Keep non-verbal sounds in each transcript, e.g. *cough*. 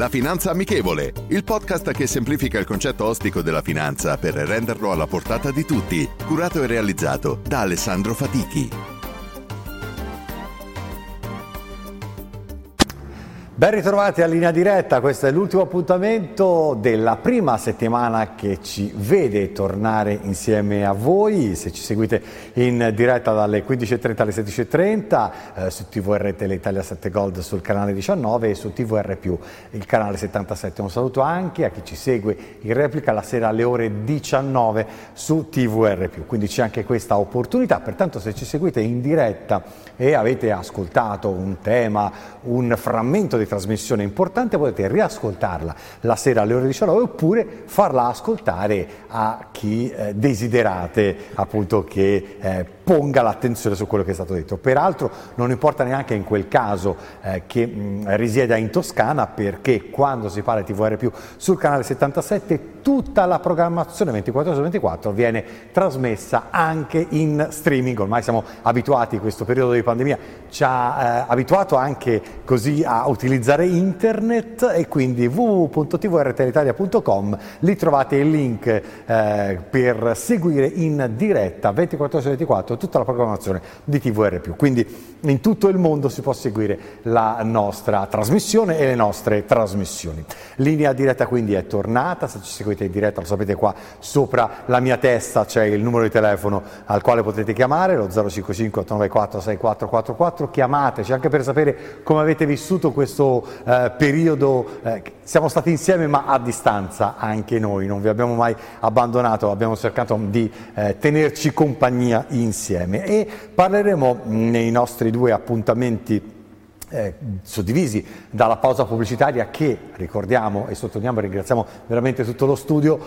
La Finanza Amichevole, il podcast che semplifica il concetto ostico della finanza per renderlo alla portata di tutti, curato e realizzato da Alessandro Fatichi. Ben ritrovati a linea diretta, questo è l'ultimo appuntamento della prima settimana che ci vede tornare insieme a voi, se ci seguite in diretta dalle 15.30 alle 16.30 eh, su TVR Italia 7 Gold sul canale 19 e su TVR il canale 77. Un saluto anche a chi ci segue in replica la sera alle ore 19 su TVR quindi c'è anche questa opportunità, pertanto se ci seguite in diretta e avete ascoltato un tema, un frammento di trasmissione importante, potete riascoltarla la sera alle ore 19 oppure farla ascoltare a chi eh, desiderate appunto che eh, ponga l'attenzione su quello che è stato detto. Peraltro non importa neanche in quel caso eh, che mh, risieda in Toscana perché quando si parla di TVR sul canale 77 tutta la programmazione 24 su 24 viene trasmessa anche in streaming, ormai siamo abituati, questo periodo di pandemia ci ha eh, abituato anche così a utilizzare internet e quindi www.tvrtelitalia.com lì trovate il link eh, per seguire in diretta 24 su 24 tutta la programmazione di TVR+. Quindi in tutto il mondo si può seguire la nostra trasmissione e le nostre trasmissioni. Linea diretta quindi è tornata, se ci seguite in diretta lo sapete qua sopra la mia testa c'è il numero di telefono al quale potete chiamare, lo 055 894 6444, chiamateci anche per sapere come avete vissuto questo eh, periodo, eh, siamo stati insieme ma a distanza anche noi, non vi abbiamo mai abbandonato, abbiamo cercato di eh, tenerci compagnia insieme. E parleremo nei nostri nostri due appuntamenti eh, suddivisi dalla pausa pubblicitaria che, ricordiamo e sottolineiamo e ringraziamo veramente tutto lo studio,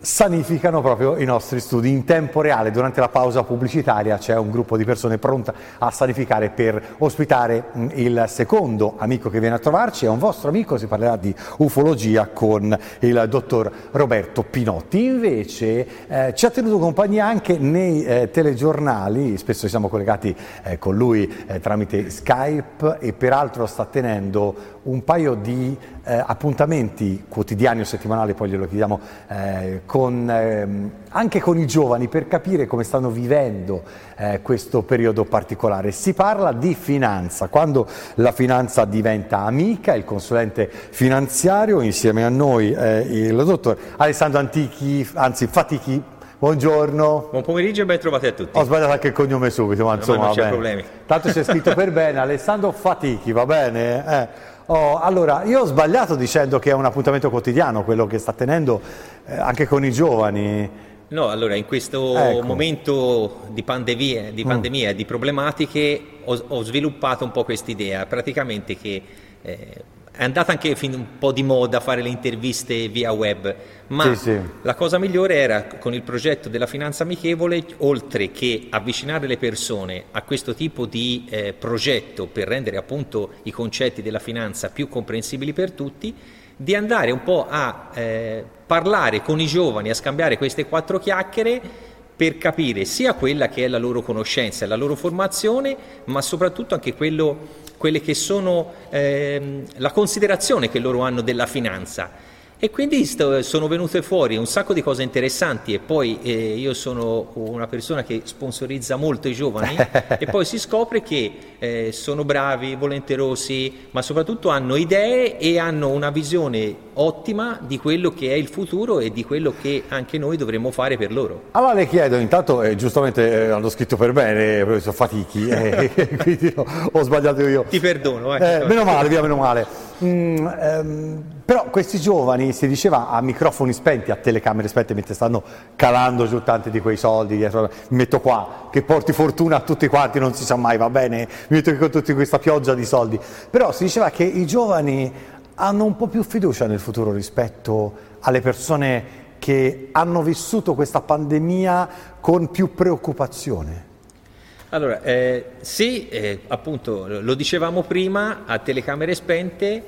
sanificano proprio i nostri studi in tempo reale. Durante la pausa pubblicitaria c'è un gruppo di persone pronta a sanificare per ospitare mm, il secondo amico che viene a trovarci, è un vostro amico, si parlerà di ufologia con il dottor Roberto Pinotti. Invece eh, ci ha tenuto compagnia anche nei eh, telegiornali, spesso siamo collegati eh, con lui eh, tramite Skype e peraltro sta tenendo un paio di eh, appuntamenti quotidiani o settimanali, poi glielo chiediamo, eh, con, ehm, anche con i giovani per capire come stanno vivendo eh, questo periodo particolare. Si parla di finanza, quando la finanza diventa amica, il consulente finanziario insieme a noi il dottor Alessandro Antichi, anzi Fatichi, Buongiorno. Buon pomeriggio e ben trovati a tutti. Ho sbagliato anche il cognome subito, ma insomma. non c'è problemi. Tanto c'è scritto per bene, Alessandro Fatichi, va bene? Eh. Oh, allora, io ho sbagliato dicendo che è un appuntamento quotidiano quello che sta tenendo eh, anche con i giovani. No, allora in questo ecco. momento di pandemia, di, pandemia, mm. di problematiche ho, ho, sviluppato un po' quest'idea, praticamente che eh, è andata anche un po' di moda fare le interviste via web, ma sì, sì. la cosa migliore era con il progetto della finanza amichevole, oltre che avvicinare le persone a questo tipo di eh, progetto per rendere appunto i concetti della finanza più comprensibili per tutti, di andare un po' a eh, parlare con i giovani, a scambiare queste quattro chiacchiere per capire sia quella che è la loro conoscenza e la loro formazione, ma soprattutto anche quello, quelle che sono ehm, la considerazione che loro hanno della finanza. E quindi sto, sono venute fuori un sacco di cose interessanti e poi eh, io sono una persona che sponsorizza molto i giovani *laughs* e poi si scopre che eh, sono bravi, volenterosi, ma soprattutto hanno idee e hanno una visione ottima di quello che è il futuro e di quello che anche noi dovremmo fare per loro. Allora le chiedo, intanto eh, giustamente eh, hanno scritto per bene, professor Fatichi, eh, *laughs* quindi no, ho sbagliato io. Ti perdono. Eh, meno male, via, meno male. Mm, ehm, però questi giovani, si diceva a microfoni spenti, a telecamere spente, mentre stanno calando giù tanti di quei soldi, dietro, mi metto qua, che porti fortuna a tutti quanti, non si sa mai, va bene, mi metto con tutta questa pioggia di soldi. Però si diceva che i giovani hanno un po' più fiducia nel futuro rispetto alle persone che hanno vissuto questa pandemia con più preoccupazione. Allora, eh, sì, eh, appunto, lo dicevamo prima, a telecamere spente,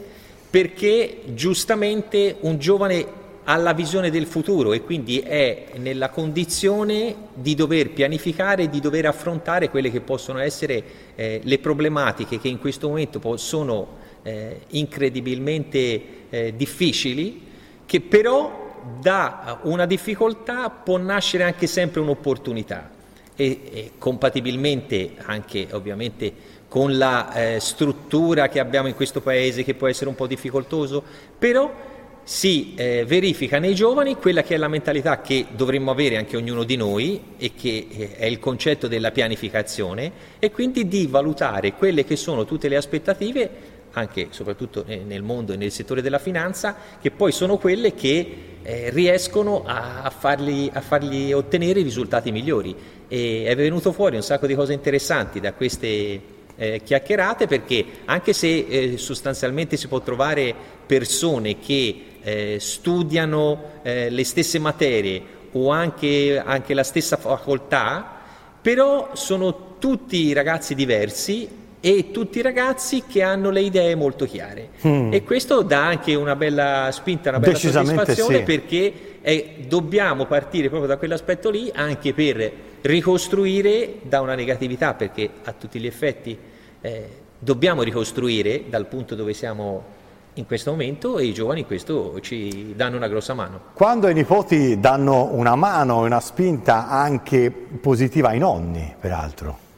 perché giustamente un giovane ha la visione del futuro e quindi è nella condizione di dover pianificare di dover affrontare quelle che possono essere eh, le problematiche che in questo momento sono eh, incredibilmente eh, difficili, che però da una difficoltà può nascere anche sempre un'opportunità e, e compatibilmente anche ovviamente con la eh, struttura che abbiamo in questo paese che può essere un po' difficoltoso, però si eh, verifica nei giovani quella che è la mentalità che dovremmo avere anche ognuno di noi e che eh, è il concetto della pianificazione e quindi di valutare quelle che sono tutte le aspettative anche soprattutto nel mondo e nel settore della finanza, che poi sono quelle che eh, riescono a, fargli, a, fargli, ottenere i risultati migliori. E è venuto fuori un sacco di cose interessanti da queste eh, chiacchierate perché anche se eh, sostanzialmente si può trovare persone che eh, studiano eh, le stesse materie o anche, anche la stessa facoltà, però sono tutti ragazzi diversi e tutti ragazzi che hanno le idee molto chiare. Mm. E questo dà anche una bella spinta, una bella soddisfazione sì. perché è, dobbiamo partire proprio da quell'aspetto lì anche per ricostruire da una negatività, perché a tutti gli effetti eh, dobbiamo ricostruire dal punto dove siamo in questo momento e i giovani in questo ci danno una grossa mano. Quando i nipoti danno una mano e una spinta anche positiva ai nonni, peraltro.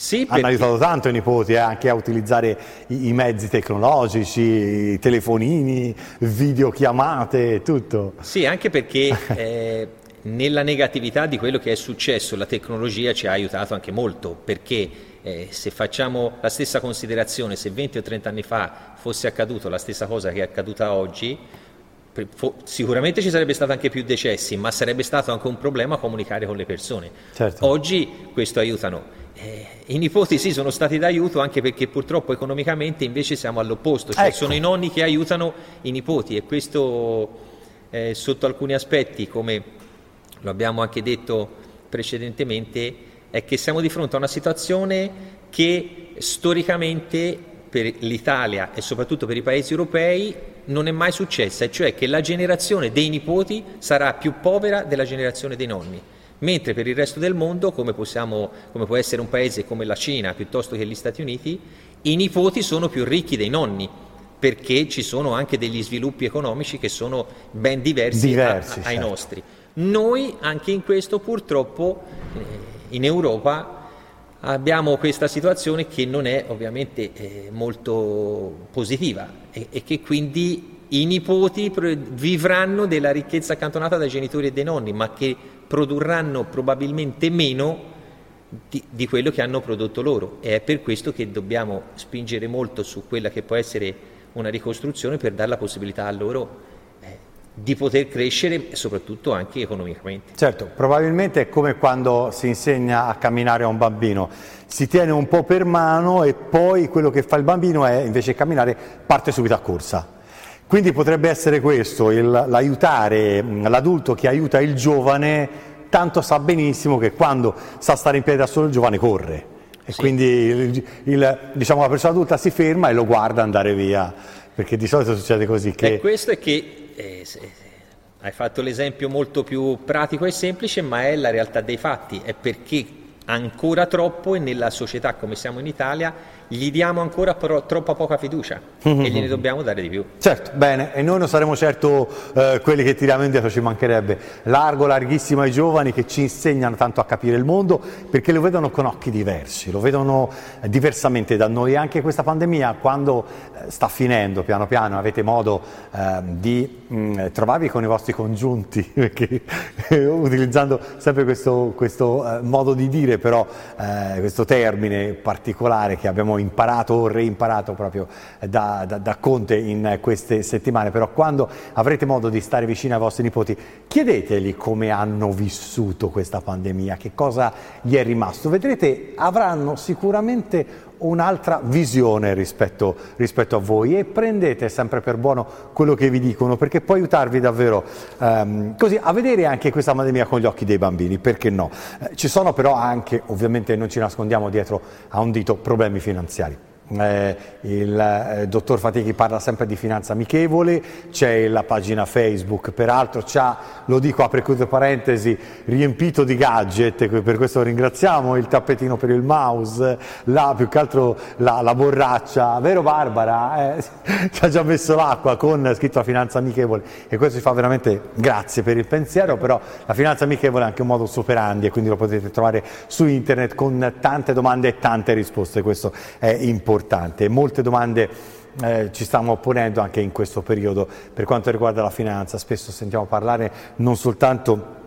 Sì, perché... Hanno aiutato tanto i nipoti eh, anche a utilizzare i, i, mezzi tecnologici, i telefonini, videochiamate, tutto. Sì, anche perché *laughs* eh, nella negatività di quello che è successo la tecnologia ci ha aiutato anche molto, perché eh, se facciamo la stessa considerazione, se 20 o 30 anni fa fosse accaduto la stessa cosa che è accaduta oggi, sicuramente ci sarebbe stato anche più decessi, ma sarebbe stato anche un problema comunicare con le persone. Certo. Oggi questo aiutano eh, I nipoti sì sono stati d'aiuto anche perché purtroppo economicamente invece siamo all'opposto, cioè ecco. sono i nonni che aiutano i nipoti e questo eh, sotto alcuni aspetti, come lo abbiamo anche detto precedentemente, è che siamo di fronte a una situazione che storicamente per l'Italia e soprattutto per i paesi europei non è mai successa, e cioè che la generazione dei nipoti sarà più povera della generazione dei nonni mentre per il resto del mondo, come, possiamo, come può essere un paese come la Cina piuttosto che gli Stati Uniti, i nipoti sono più ricchi dei nonni perché ci sono anche degli sviluppi economici che sono ben diversi, diversi a, ai certo. nostri. Noi anche in questo purtroppo eh, in Europa abbiamo questa situazione che non è ovviamente eh, molto positiva e, e, che quindi i nipoti vivranno della ricchezza accantonata dai genitori e dai nonni, ma che produrranno probabilmente meno di, di, quello che hanno prodotto loro. E è per questo che dobbiamo spingere molto su quella che può essere una ricostruzione per dare la possibilità a loro di poter crescere soprattutto anche economicamente. Certo, probabilmente è come quando si insegna a camminare a un bambino, si tiene un po' per mano e poi quello che fa il bambino è invece camminare parte subito a corsa. Quindi potrebbe essere questo, il, l'aiutare l'adulto che aiuta il giovane, tanto sa benissimo che quando sa stare in piedi da solo il giovane corre. E sì. quindi il, il, diciamo, la persona adulta si ferma e lo guarda andare via, perché di solito succede così. Che... E questo è che eh, hai fatto l'esempio molto più pratico e semplice, ma è la realtà dei fatti, è perché ancora troppo e nella società come siamo in Italia gli diamo ancora però troppa poca fiducia mm-hmm. e gliene dobbiamo dare di più. Certo, bene, e noi non saremo certo eh, quelli che tiriamo indietro, ci mancherebbe. Largo, larghissimo ai giovani che ci insegnano tanto a capire il mondo perché lo vedono con occhi diversi, lo vedono eh, diversamente da noi. Anche questa pandemia, quando eh, sta finendo piano piano, avete modo eh, di mh, mm, trovarvi con i vostri congiunti, *laughs* perché, utilizzando sempre questo, questo eh, modo di dire, però questo termine particolare che abbiamo imparato o reimparato proprio da, da, da, Conte in queste settimane, però quando avrete modo di stare vicino ai vostri nipoti, chiedeteli come hanno vissuto questa pandemia, che cosa gli è rimasto. Vedrete, avranno sicuramente un'altra visione rispetto, rispetto, a voi e prendete sempre per buono quello che vi dicono perché può aiutarvi davvero um, così a vedere anche questa pandemia con gli occhi dei bambini, perché no? Eh, ci sono però anche, ovviamente non ci nascondiamo dietro a un dito, problemi finanziari. Eh, il eh, dottor Fatichi parla sempre di finanza amichevole, c'è la pagina Facebook, peraltro c'ha, lo dico apre chiude parentesi, riempito di gadget, per questo ringraziamo il tappetino per il mouse, la, più che altro la, la borraccia, vero Barbara? Eh, *laughs* ci ha già messo l'acqua con scritto la finanza amichevole e questo ci fa veramente grazie per il pensiero, però la finanza amichevole è anche un modo operandi e quindi lo potete trovare su internet con tante domande e tante risposte, questo è importante importante. Molte domande eh, ci stiamo ponendo anche in questo periodo per quanto riguarda la finanza, spesso sentiamo parlare non soltanto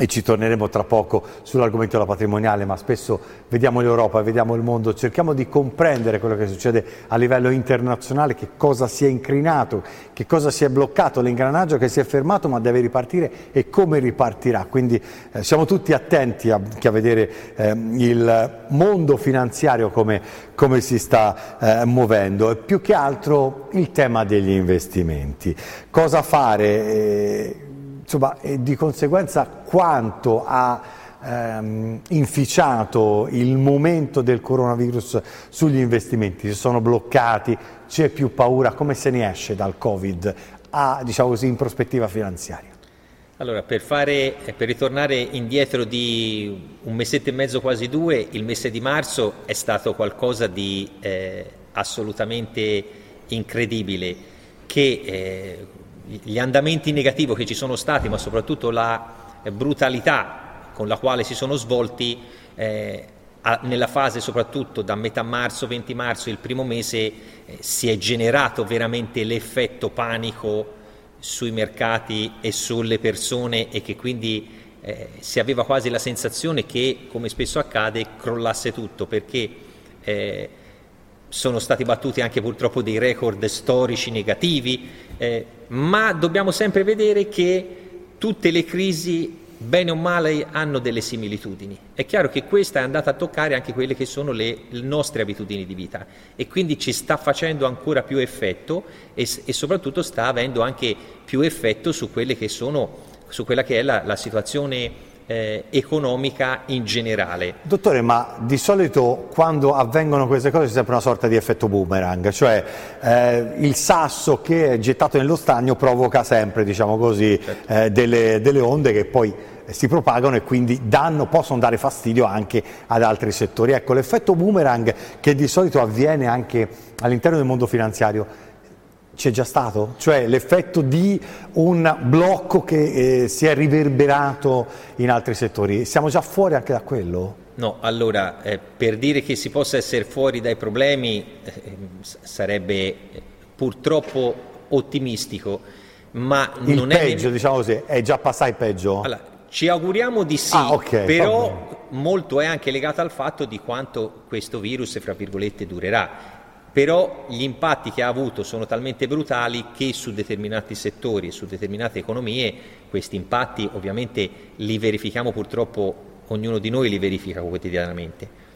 e ci torneremo tra poco sull'argomento della patrimoniale, ma spesso vediamo l'Europa, vediamo il mondo, cerchiamo di comprendere quello che succede a livello internazionale, che cosa si è incrinato, che cosa si è bloccato, l'ingranaggio che si è fermato ma deve ripartire e come ripartirà. Quindi eh, siamo tutti attenti a, a vedere eh, il mondo finanziario come, come si sta eh, muovendo e più che altro il tema degli investimenti. Cosa fare? Eh, insomma, e di conseguenza quanto ha ehm, inficiato il momento del coronavirus sugli investimenti, si sono bloccati, c'è più paura, come se ne esce dal Covid a, diciamo così, in prospettiva finanziaria? Allora, per, fare, per, ritornare indietro di un mesetto e mezzo, quasi due, il mese di marzo è stato qualcosa di eh, assolutamente incredibile, che eh, gli andamenti negativi che ci sono stati, ma soprattutto la brutalità con la quale si sono svolti eh, nella fase soprattutto da metà marzo, 20 marzo, il primo mese, eh, si è generato veramente l'effetto panico sui mercati e sulle persone e che quindi eh, si aveva quasi la sensazione che, come spesso accade, crollasse tutto perché eh, sono stati battuti anche purtroppo dei record storici negativi, eh, ma dobbiamo sempre vedere che tutte le crisi, bene o male, hanno delle similitudini. È chiaro che questa è andata a toccare anche quelle che sono le, le nostre abitudini di vita e quindi ci sta facendo ancora più effetto e, e soprattutto sta avendo anche più effetto su, sono, su quella che è la, la situazione eh, economica in generale. Dottore, ma di solito quando avvengono queste cose c'è sempre una sorta di effetto boomerang, cioè eh, il sasso che è gettato nello stagno provoca sempre, diciamo così, certo. eh, delle, delle onde che poi si propagano e quindi danno, possono dare fastidio anche ad altri settori. Ecco, l'effetto boomerang che di solito avviene anche all'interno del mondo finanziario c'è già stato? Cioè l'effetto di un blocco che eh, si è riverberato in altri settori. Siamo già fuori anche da quello? No, allora eh, per dire che si possa essere fuori dai problemi eh, sarebbe eh, purtroppo ottimistico, ma il non peggio, è... diciamo così, è già passato il peggio? Allora, ci auguriamo di sì, ah, okay, però molto è anche legato al fatto di quanto questo virus, fra virgolette, durerà però gli impatti che ha avuto sono talmente brutali che su determinati settori e su determinate economie questi impatti ovviamente li verifichiamo purtroppo, ognuno di noi li verifica quotidianamente.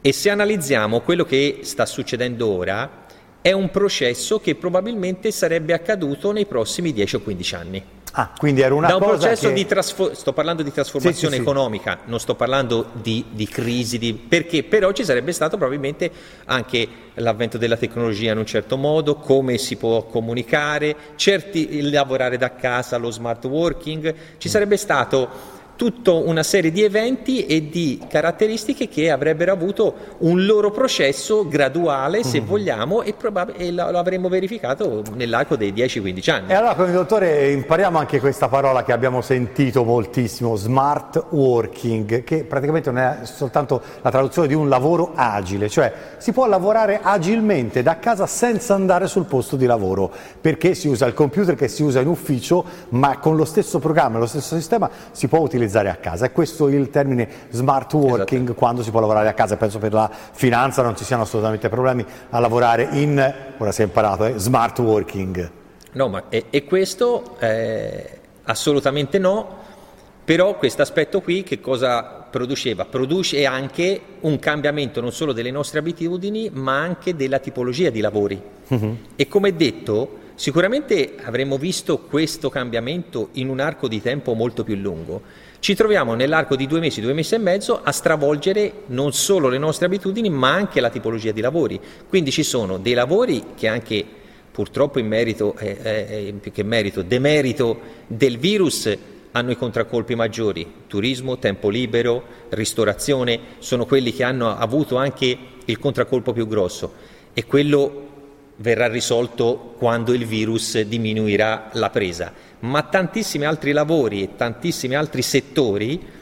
E se analizziamo quello che sta succedendo ora, è un processo che probabilmente sarebbe accaduto nei prossimi 10 o 15 anni. Ah, quindi era una da un cosa processo che... di trasformazione, sto parlando di trasformazione sì, sì, economica, sì. non sto parlando di, di crisi, di... perché però ci sarebbe stato probabilmente anche l'avvento della tecnologia in un certo modo, come si può comunicare, certi lavorare da casa, lo smart working, ci sarebbe stato tutta una serie di eventi e di caratteristiche che avrebbero avuto un loro processo graduale, se mm. vogliamo, e, probab- e lo, lo, avremmo verificato nell'arco dei 10-15 anni. E allora il dottore impariamo anche questa parola che abbiamo sentito moltissimo, smart working, che praticamente non è soltanto la traduzione di un lavoro agile, cioè si può lavorare agilmente da casa senza andare sul posto di lavoro, perché si usa il computer che si usa in ufficio, ma con lo stesso programma, lo stesso sistema si può utilizzare utilizzare a casa. E questo è il termine smart working esatto. quando si può lavorare a casa. Penso per la finanza non ci siano assolutamente problemi a lavorare in, ora si è imparato, eh, smart working. No, ma e, e questo eh, assolutamente no, però questo aspetto qui che cosa produceva? Produce anche un cambiamento non solo delle nostre abitudini, ma anche della tipologia di lavori. Uh-huh. E come detto, sicuramente avremmo visto questo cambiamento in un arco di tempo molto più lungo. Ci troviamo nell'arco di due mesi, due mesi e mezzo a stravolgere non solo le nostre abitudini, ma anche la tipologia di lavori. Quindi ci sono dei lavori che anche purtroppo in merito, eh, eh, più che merito, demerito del virus hanno i contraccolpi maggiori, turismo, tempo libero, ristorazione, sono quelli che hanno avuto anche il contraccolpo più grosso. E quello verrà risolto quando il virus diminuirà la presa, ma tantissimi altri lavori e tantissimi altri settori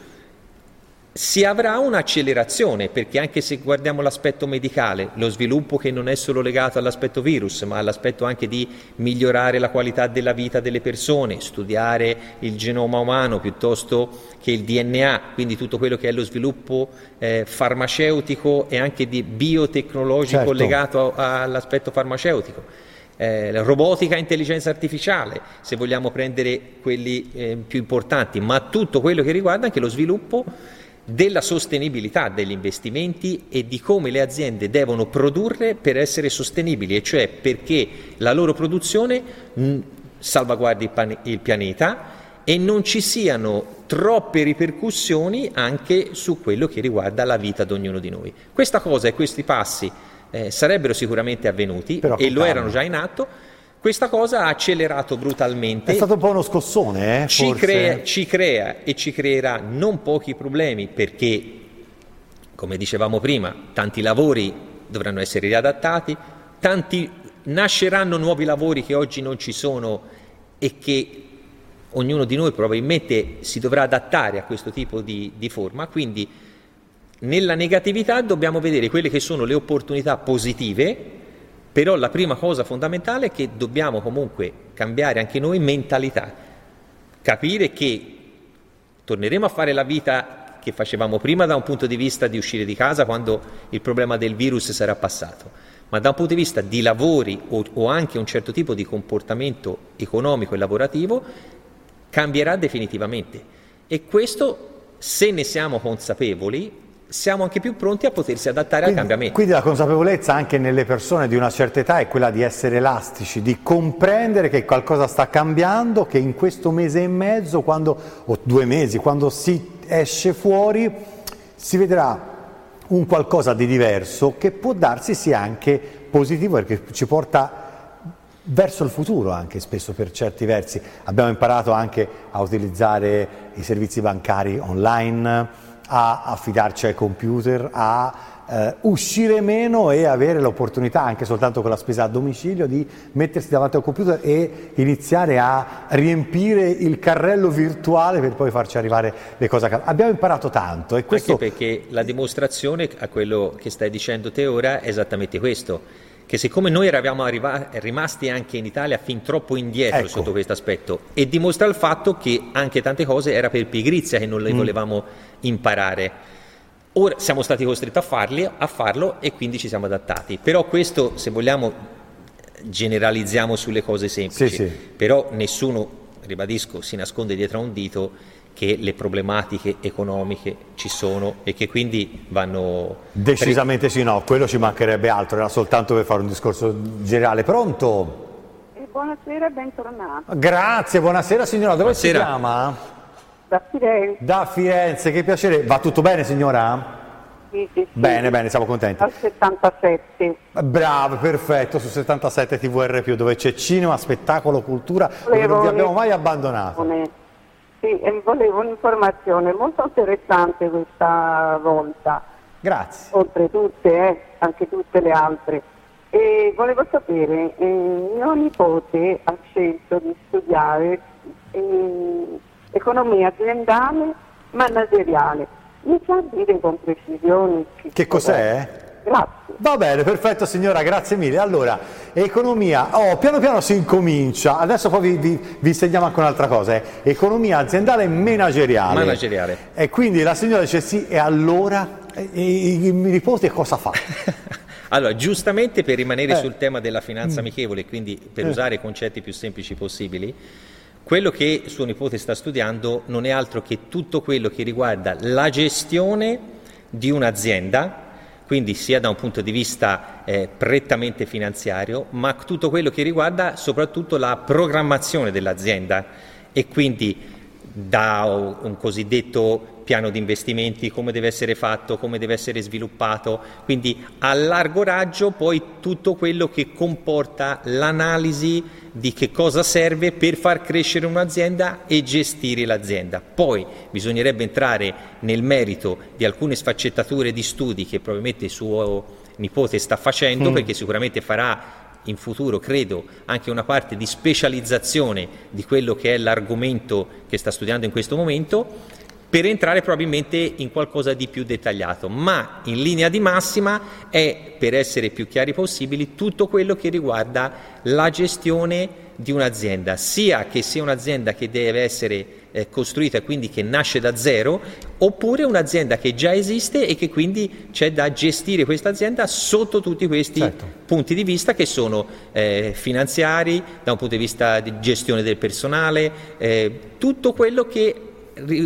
si avrà un'accelerazione, perché anche se guardiamo l'aspetto medicale, lo sviluppo che non è solo legato all'aspetto virus, ma all'aspetto anche di migliorare la qualità della vita delle persone, studiare il genoma umano piuttosto che il DNA, quindi tutto quello che è lo sviluppo eh, farmaceutico e anche di biotecnologico certo. legato a, all'aspetto farmaceutico. Eh, robotica e intelligenza artificiale, se vogliamo prendere quelli eh, più importanti, ma tutto quello che riguarda anche lo sviluppo della sostenibilità degli investimenti e di come le aziende devono produrre per essere sostenibili, e cioè perché la loro produzione mh, salvaguardi il, pan- il pianeta e non ci siano troppe ripercussioni anche su quello che riguarda la vita di ognuno di noi. Questa cosa e questi passi eh, sarebbero sicuramente avvenuti Però e lo erano già in atto questa cosa ha accelerato brutalmente. È stato un po' uno scossone, eh? Ci crea, ci crea e ci creerà non pochi problemi perché, come dicevamo prima, tanti lavori dovranno essere riadattati, tanti nasceranno nuovi lavori che oggi non ci sono e che ognuno di noi probabilmente si dovrà adattare a questo tipo di, di forma, quindi nella negatività dobbiamo vedere quelle che sono le opportunità positive però la prima cosa fondamentale è che dobbiamo comunque cambiare anche noi mentalità, capire che torneremo a fare la vita che facevamo prima da un punto di vista di uscire di casa quando il problema del virus sarà passato, ma da un punto di vista di lavori o, o anche un certo tipo di comportamento economico e lavorativo cambierà definitivamente. E questo, se ne siamo consapevoli, siamo anche più pronti a potersi adattare quindi, al cambiamento. Quindi la consapevolezza anche nelle persone di una certa età è quella di essere elastici, di comprendere che qualcosa sta cambiando, che in questo mese e mezzo, quando, o due mesi, quando si esce fuori, si vedrà un qualcosa di diverso che può darsi sia anche positivo perché ci porta verso il futuro anche spesso per certi versi. Abbiamo imparato anche a utilizzare i servizi bancari online, a affidarci ai computer, a eh, uscire meno e avere l'opportunità, anche soltanto con la spesa a domicilio, di mettersi davanti al computer e iniziare a riempire il carrello virtuale per poi farci arrivare le cose a casa. Abbiamo imparato tanto e questo... Anche perché la dimostrazione a quello che stai dicendo te ora è esattamente questo che siccome noi eravamo arriva- rimasti anche in Italia fin troppo indietro ecco. sotto questo aspetto e dimostra il fatto che anche tante cose era per pigrizia che non le mm. Imparare. Ora siamo stati costretti a, farli, a farlo e quindi ci siamo adattati. Però questo, se vogliamo, generalizziamo sulle cose semplici. Sì, sì. Però nessuno, ribadisco, si nasconde dietro a un dito che le problematiche economiche ci sono e che quindi vanno... Decisamente sì, no, quello ci mancherebbe altro, era soltanto per fare un discorso generale. Pronto? buonasera e bentornato. Grazie, buonasera signora, dove buonasera. si chiama? Da Firenze. Da Firenze, che piacere. Va tutto bene signora? Sì, sì, sì. Bene, bene, siamo contenti. Al 77. Bravo, perfetto, su 77 TVR+, dove c'è cinema, spettacolo, cultura, dove non vi abbiamo mai abbandonato. Sì, volevo un'informazione molto interessante questa volta. Grazie. Oltre tutte, eh, anche tutte le altre. E volevo sapere, eh, mio nipote ha scelto di studiare eh, economia aziendale manageriale. Mi sa dire con precisione che, che cos'è? Grazie. Va bene, perfetto signora, grazie mille. Allora, economia, oh, piano piano si incomincia, adesso poi vi, vi, vi insegniamo anche un'altra cosa, eh. economia aziendale e manageriale. Manageriale. E quindi la signora dice sì, e allora e, e, i nipoti cosa fa? *laughs* allora, giustamente per rimanere eh. sul tema della finanza mm. amichevole e quindi per eh. usare i concetti più semplici possibili, quello che suo nipote sta studiando non è altro che tutto quello che riguarda la gestione di un'azienda, quindi sia da un punto di vista eh, prettamente finanziario, ma tutto quello che riguarda soprattutto la programmazione dell'azienda. E quindi da un cosiddetto piano di investimenti, come deve essere fatto, come deve essere sviluppato, quindi a largo raggio poi tutto quello che comporta l'analisi di che cosa serve per far crescere un'azienda e gestire l'azienda. Poi bisognerebbe entrare nel merito di alcune sfaccettature di studi che probabilmente suo nipote sta facendo, mm. perché sicuramente farà in futuro, credo, anche una parte di specializzazione di quello che è l'argomento che sta studiando in questo momento per entrare probabilmente in qualcosa di più dettagliato, ma in linea di massima è, per essere più chiari possibili, tutto quello che riguarda la gestione di un'azienda, sia che sia un'azienda che deve essere eh, costruita quindi che nasce da zero, oppure un'azienda che già esiste e che quindi c'è da gestire questa azienda sotto tutti questi certo. punti di vista che sono eh, finanziari, da un punto di vista di gestione del personale, eh, tutto quello che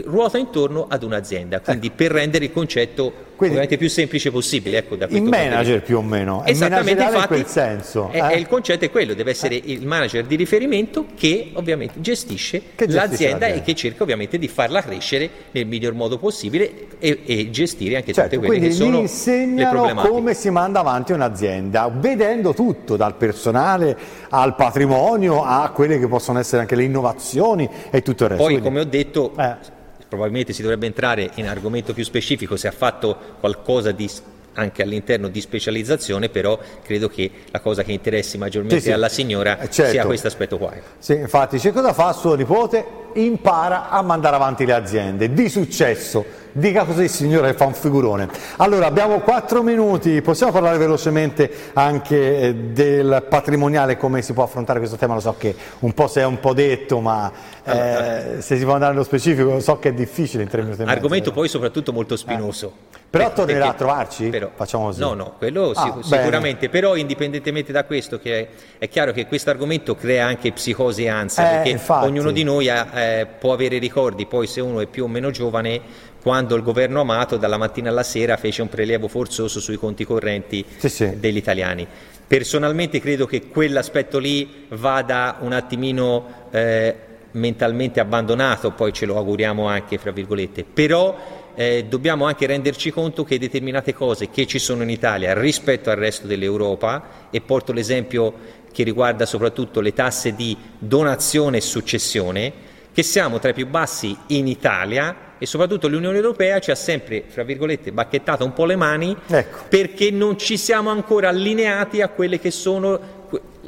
ruota intorno ad un'azienda, quindi ecco. per rendere il concetto quindi, ovviamente più semplice possibile. Ecco, il manager più o meno, è esattamente infatti, in quel senso. È, eh? è il concetto è quello, deve essere eh. il manager di riferimento che ovviamente gestisce, che gestisce l'azienda, l'azienda, e che cerca ovviamente di farla crescere nel miglior modo possibile e, e gestire anche certo, tutte quelle che sono le problematiche. come si manda avanti un'azienda, vedendo tutto, dal personale al patrimonio a quelle che possono essere anche le innovazioni e tutto il resto. Poi, Quindi, come ho detto, eh probabilmente si dovrebbe entrare in argomento più specifico se ha fatto qualcosa di anche all'interno di specializzazione, però credo che la cosa che interessi maggiormente sì, sì. alla signora eh, certo. sia questo aspetto qua. Sì, infatti, c'è cosa fa suo nipote? Impara a mandare avanti le aziende di successo Dica così signore, fa un figurone. Allora, abbiamo quattro minuti, possiamo parlare velocemente anche eh, del patrimoniale, come si può affrontare questo tema? Lo so che un po' si è un po' detto, ma eh, se si può andare nello specifico, so che è difficile in tre minuti. Argomento poi soprattutto molto spinoso. Eh. Però tornerà perché, a trovarci? Però, Facciamo così. No, no, quello ah, sic- sicuramente, però indipendentemente da questo, che è, è, chiaro che questo argomento crea anche psicosi e ansia, eh, perché infatti. ognuno di noi ha, eh, può avere ricordi, poi se uno è più o meno giovane quando il governo Amato dalla mattina alla sera fece un prelievo forzoso sui conti correnti sì, sì. degli italiani. Personalmente credo che quell'aspetto lì vada un attimino eh, mentalmente abbandonato, poi ce lo auguriamo anche, fra virgolette, però eh, dobbiamo anche renderci conto che determinate cose che ci sono in Italia rispetto al resto dell'Europa, e porto l'esempio che riguarda soprattutto le tasse di donazione e successione, che siamo tra i più bassi in Italia e soprattutto l'Unione Europea ci ha sempre, fra virgolette, bacchettato un po' le mani ecco. perché non ci siamo ancora allineati a quelle che sono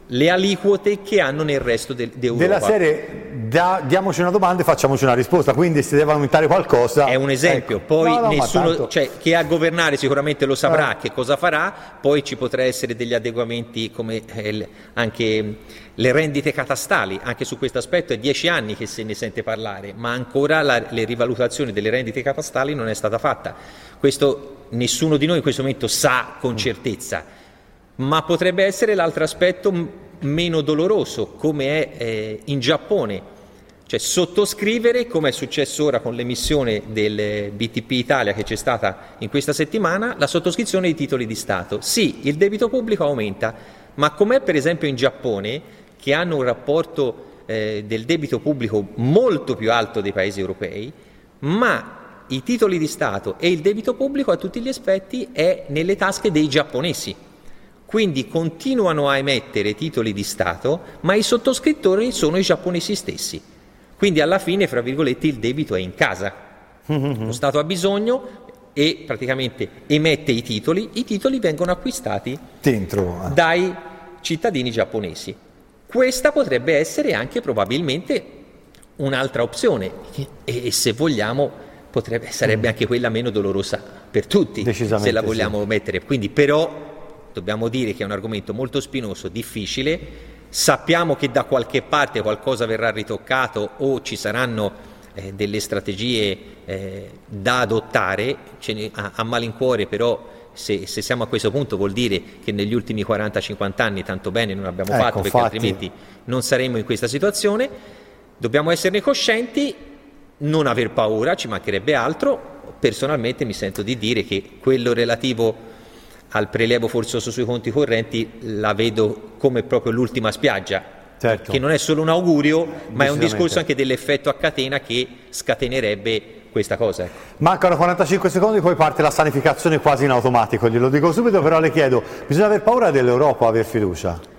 le aliquote che hanno nel resto del, d'Europa. Della serie da, diamoci una domanda e facciamoci una risposta, quindi se deve aumentare qualcosa... È un esempio, ecco. poi no, no, nessuno, cioè, chi è a governare sicuramente lo saprà eh. che cosa farà, poi ci potrà essere degli adeguamenti come eh, anche le rendite catastali, anche su questo aspetto è dieci anni che se ne sente parlare, ma ancora la, le rivalutazioni delle rendite catastali non è stata fatta. Questo nessuno di noi in questo momento sa con certezza, ma potrebbe essere l'altro aspetto meno doloroso, come è eh, in Giappone. Cioè sottoscrivere, come è successo ora con l'emissione del BTP Italia che c'è stata in questa settimana, la sottoscrizione di titoli di Stato. Sì, il debito pubblico aumenta, ma com'è per esempio in Giappone, che hanno un rapporto eh, del debito pubblico molto più alto dei paesi europei, ma i titoli di Stato e il debito pubblico a tutti gli aspetti è nelle tasche dei giapponesi. Quindi continuano a emettere titoli di Stato, ma i sottoscrittori sono i giapponesi stessi. Quindi alla fine, fra virgolette, il debito è in casa. Lo Stato ha bisogno e praticamente emette i titoli, i titoli vengono acquistati Dentro. dai cittadini giapponesi. Questa potrebbe essere anche probabilmente un'altra opzione e, se vogliamo potrebbe, sarebbe mm. anche quella meno dolorosa per tutti, se la vogliamo sì. mettere. Quindi però dobbiamo dire che è un argomento molto spinoso, difficile, sappiamo che da qualche parte qualcosa verrà ritoccato o ci saranno eh, delle strategie eh, da adottare, ne, a, a, malincuore però se, se, siamo a questo punto vuol dire che negli ultimi 40-50 anni tanto bene non abbiamo ecco, fatto perché infatti... altrimenti non saremmo in questa situazione, dobbiamo esserne coscienti, non aver paura, ci mancherebbe altro, personalmente mi sento di dire che quello relativo al prelievo forzoso sui conti correnti la vedo come proprio l'ultima spiaggia, certo. che non è solo un augurio, ma è un discorso anche dell'effetto a catena che scatenerebbe questa cosa. Ecco. Mancano 45 secondi, poi parte la sanificazione quasi in automatico, glielo dico subito, però le chiedo, bisogna aver paura dell'Europa o aver fiducia?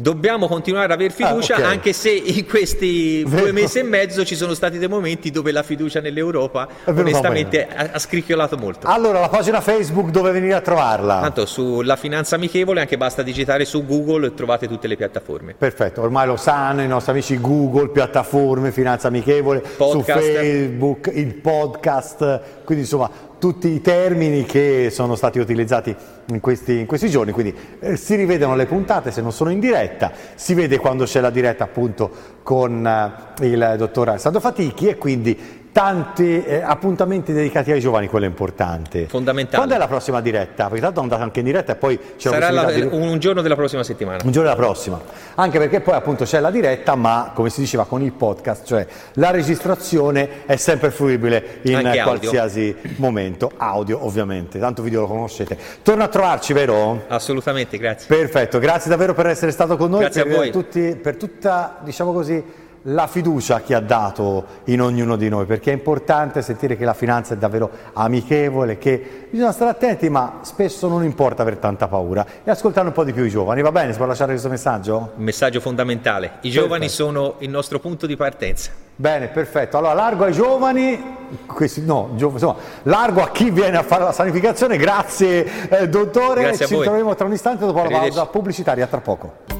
Dobbiamo continuare ad avere fiducia, ah, okay. anche se in questi due mesi e mezzo ci sono stati dei momenti dove la fiducia nell'Europa onestamente ha, ha, scricchiolato molto. Allora, la pagina Facebook dove venire a trovarla? Tanto sulla finanza amichevole, anche basta digitare su Google e trovate tutte le piattaforme. Perfetto, ormai lo sanno i nostri amici Google, piattaforme, finanza amichevole, podcast. su Facebook, il podcast, quindi insomma tutti i termini che sono stati utilizzati in questi, in questi giorni, quindi eh, si rivedono le puntate se non sono in diretta, si vede quando c'è la diretta appunto con eh, il dottor Alessandro Fatichi e quindi tanti eh, appuntamenti dedicati ai giovani, quello è importante. Fondamentale. Quando è la prossima diretta? Perché tanto andate anche in diretta e poi c'è Sarà la, di... un giorno della prossima settimana. Un giorno della prossima. Anche perché poi appunto c'è la diretta, ma come si diceva con il podcast, cioè la registrazione è sempre fruibile in anche qualsiasi audio. momento. Audio ovviamente, tanto video lo conoscete. Torna a trovarci, vero? Assolutamente, grazie. Perfetto, grazie davvero per essere stato con noi. Grazie per a voi. Tutti, per tutta, diciamo così, la fiducia che ha dato in ognuno di noi, perché è importante sentire che la finanza è davvero amichevole, che bisogna stare attenti, ma spesso non importa avere tanta paura e ascoltare un po' di più i giovani. Va bene, si può lasciare questo messaggio? Un messaggio fondamentale. I perfetto. giovani sono il nostro punto di partenza. Bene, perfetto. Allora, largo ai giovani, questi, no, insomma, largo a chi viene a fare la sanificazione. Grazie, eh, dottore. Grazie Ci troveremo tra un istante dopo la pausa pubblicitaria. Tra poco.